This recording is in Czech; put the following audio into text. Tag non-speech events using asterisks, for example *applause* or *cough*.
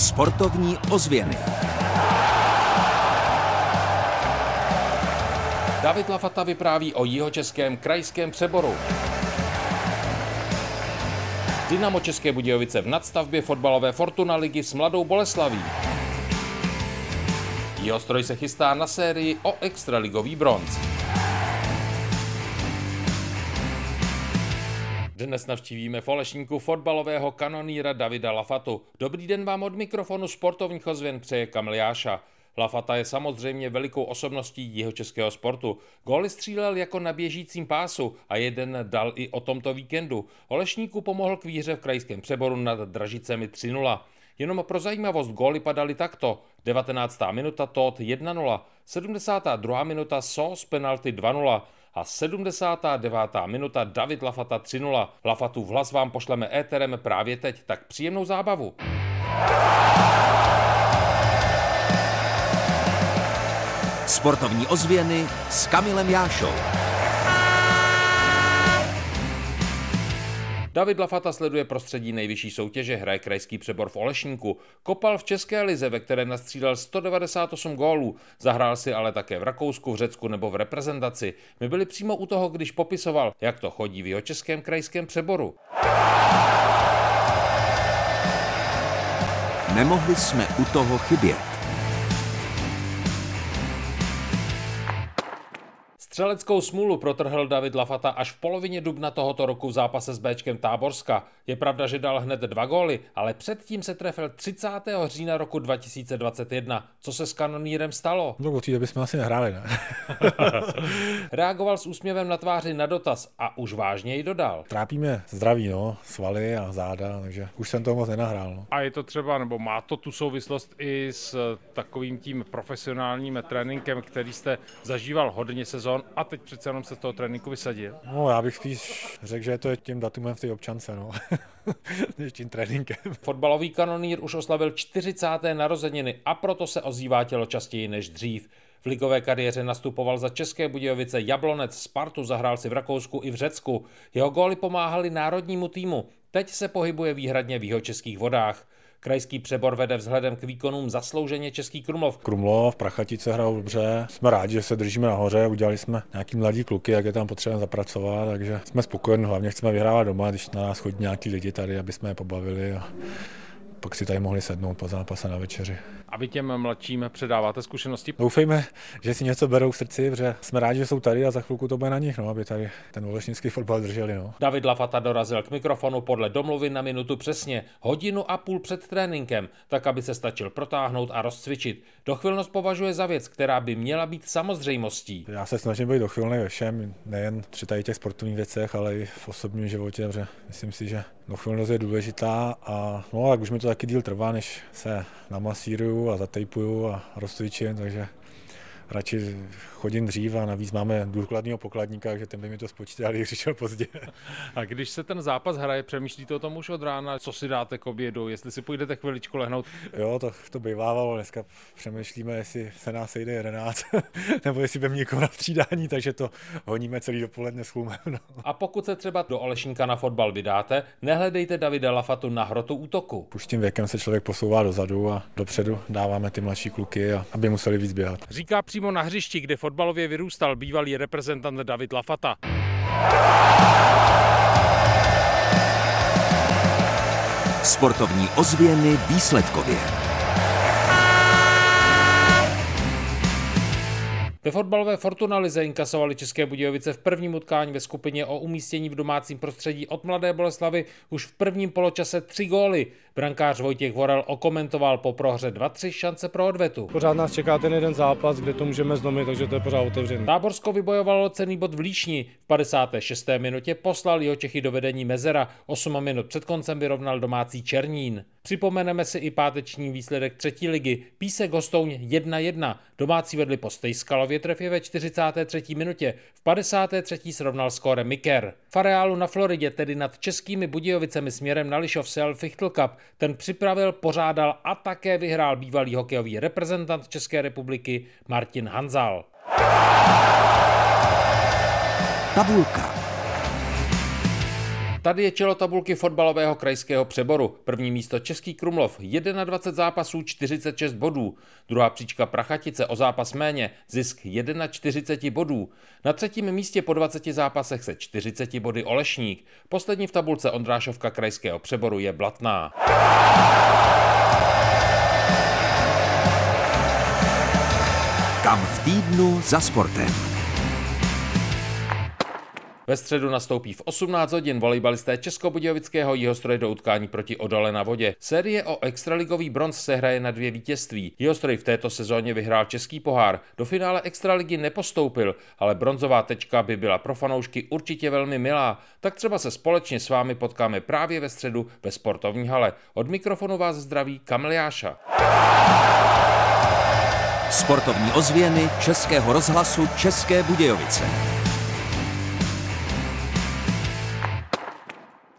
Sportovní ozvěny. David Lafata vypráví o jihočeském krajském přeboru. Dynamo České Budějovice v nadstavbě fotbalové Fortuna ligy s Mladou Boleslaví. Jeho stroj se chystá na sérii o extraligový bronz. Dnes navštívíme falešníku fotbalového kanoníra Davida Lafatu. Dobrý den vám od mikrofonu sportovních ozvěn přeje Kamil Jáša. Lafata je samozřejmě velikou osobností českého sportu. Góly střílel jako na běžícím pásu a jeden dal i o tomto víkendu. Olešníku pomohl k výhře v krajském přeboru nad Dražicemi 3-0. Jenom pro zajímavost góly padaly takto. 19. minuta Todd 1-0, 72. minuta Sos penalty 2-0 a 79. minuta David Lafata 3-0. Lafatu hlas vám pošleme éterem právě teď, tak příjemnou zábavu. Sportovní ozvěny s Kamilem Jášou. David Lafata sleduje prostředí nejvyšší soutěže, hraje krajský přebor v Olešníku, kopal v České lize, ve které nastřídal 198 gólů, zahrál si ale také v Rakousku, v Řecku nebo v reprezentaci. My byli přímo u toho, když popisoval, jak to chodí v jeho českém krajském přeboru. Nemohli jsme u toho chybět. Střeleckou smůlu protrhl David Lafata až v polovině dubna tohoto roku v zápase s Bčkem Táborska. Je pravda, že dal hned dva góly, ale předtím se trefil 30. října roku 2021. Co se s kanonírem stalo? No, od té doby jsme asi nehráli, ne? *laughs* Reagoval s úsměvem na tváři na dotaz a už vážněji dodal. Trápíme zdraví, no, svaly a záda, takže už jsem toho moc nenahrál. No. A je to třeba, nebo má to tu souvislost i s takovým tím profesionálním tréninkem, který jste zažíval hodně sezon a teď přece jenom se z toho tréninku vysadil? No, já bych spíš řekl, že je to tím datumem v té občance, no. *laughs* než tím tréninkem. Fotbalový kanonýr už oslavil 40. narozeniny a proto se ozývá tělo častěji než dřív. V ligové kariéře nastupoval za České Budějovice Jablonec, Spartu zahrál si v Rakousku i v Řecku. Jeho góly pomáhali národnímu týmu. Teď se pohybuje výhradně v jeho českých vodách. Krajský přebor vede vzhledem k výkonům zaslouženě Český Krumlov. Krumlov, Prachatice hrajou dobře. Jsme rádi, že se držíme nahoře, udělali jsme nějaký mladí kluky, jak je tam potřeba zapracovat, takže jsme spokojeni, hlavně chceme vyhrávat doma, když na nás chodí nějaký lidi tady, aby jsme je pobavili pak si tady mohli sednout po zápase na večeři. A vy těm mladším předáváte zkušenosti? Doufejme, že si něco berou v srdci, protože jsme rádi, že jsou tady a za chvilku to bude na nich, no, aby tady ten olešnický fotbal drželi. No. David Lafata dorazil k mikrofonu podle domluvy na minutu přesně, hodinu a půl před tréninkem, tak aby se stačil protáhnout a rozcvičit. Dochvilnost považuje za věc, která by měla být samozřejmostí. Já se snažím být dochvilný ve všem, nejen při tady těch sportovních věcech, ale i v osobním životě, protože myslím si, že dochvilnost je důležitá a no, tak už mi to taky díl trvá, než se namasíruju a zatejpuju a rozcvičím, takže radši chodím dřív a navíc máme důkladního pokladníka, takže ten by mi to spočítal, když přišel pozdě. *laughs* A když se ten zápas hraje, přemýšlíte o tom už od rána, co si dáte k obědu, jestli si půjdete chviličku lehnout? Jo, to, to bývávalo, dneska přemýšlíme, jestli se nás sejde 11, *laughs* nebo jestli budeme někoho na střídání, takže to honíme celý dopoledne s chlumem. No. A pokud se třeba do Olešínka na fotbal vydáte, nehledejte Davida Lafatu na hrotu útoku. Už tím věkem se člověk posouvá dozadu a dopředu dáváme ty mladší kluky, aby museli víc běhat. Říká přímo na hřišti, kde fotbalově vyrůstal bývalý reprezentant David Lafata. Sportovní ozvěny výsledkově. Ve fotbalové Fortuna Lize inkasovali České Budějovice v prvním utkání ve skupině o umístění v domácím prostředí od Mladé Boleslavy už v prvním poločase tři góly. Brankář Vojtěch Vorel okomentoval po prohře 2-3 šance pro odvetu. Pořád nás čeká ten jeden zápas, kde to můžeme zlomit, takže to je pořád otevřené. Táborsko vybojovalo cený bod v Líšni. V 56. minutě poslal jeho Čechy do vedení Mezera. 8 minut před koncem vyrovnal domácí Černín. Připomeneme si i páteční výsledek třetí ligy. Písek Hostouň 1-1. Domácí vedli po Stejskalově trefě ve 43. minutě. V 53. srovnal skóre Miker. V areálu na Floridě, tedy nad českými Budějovicemi směrem na Lišov sel Fichtl Cup, ten připravil, pořádal a také vyhrál bývalý hokejový reprezentant České republiky Martin Hanzal. Tabulka. Tady je čelo tabulky fotbalového krajského přeboru. První místo Český Krumlov, 21 zápasů, 46 bodů. Druhá příčka Prachatice o zápas méně, zisk 41 bodů. Na třetím místě po 20 zápasech se 40 body Olešník. Poslední v tabulce Ondrášovka krajského přeboru je Blatná. Kam v týdnu za sportem. Ve středu nastoupí v 18 hodin volejbalisté Českobudějovického Jihostroj do utkání proti Odole na vodě. Série o extraligový bronz se hraje na dvě vítězství. Jihostroj v této sezóně vyhrál Český pohár. Do finále extraligy nepostoupil, ale bronzová tečka by byla pro fanoušky určitě velmi milá. Tak třeba se společně s vámi potkáme právě ve středu ve sportovní hale. Od mikrofonu vás zdraví Kamiliáša. Sportovní ozvěny Českého rozhlasu České Budějovice.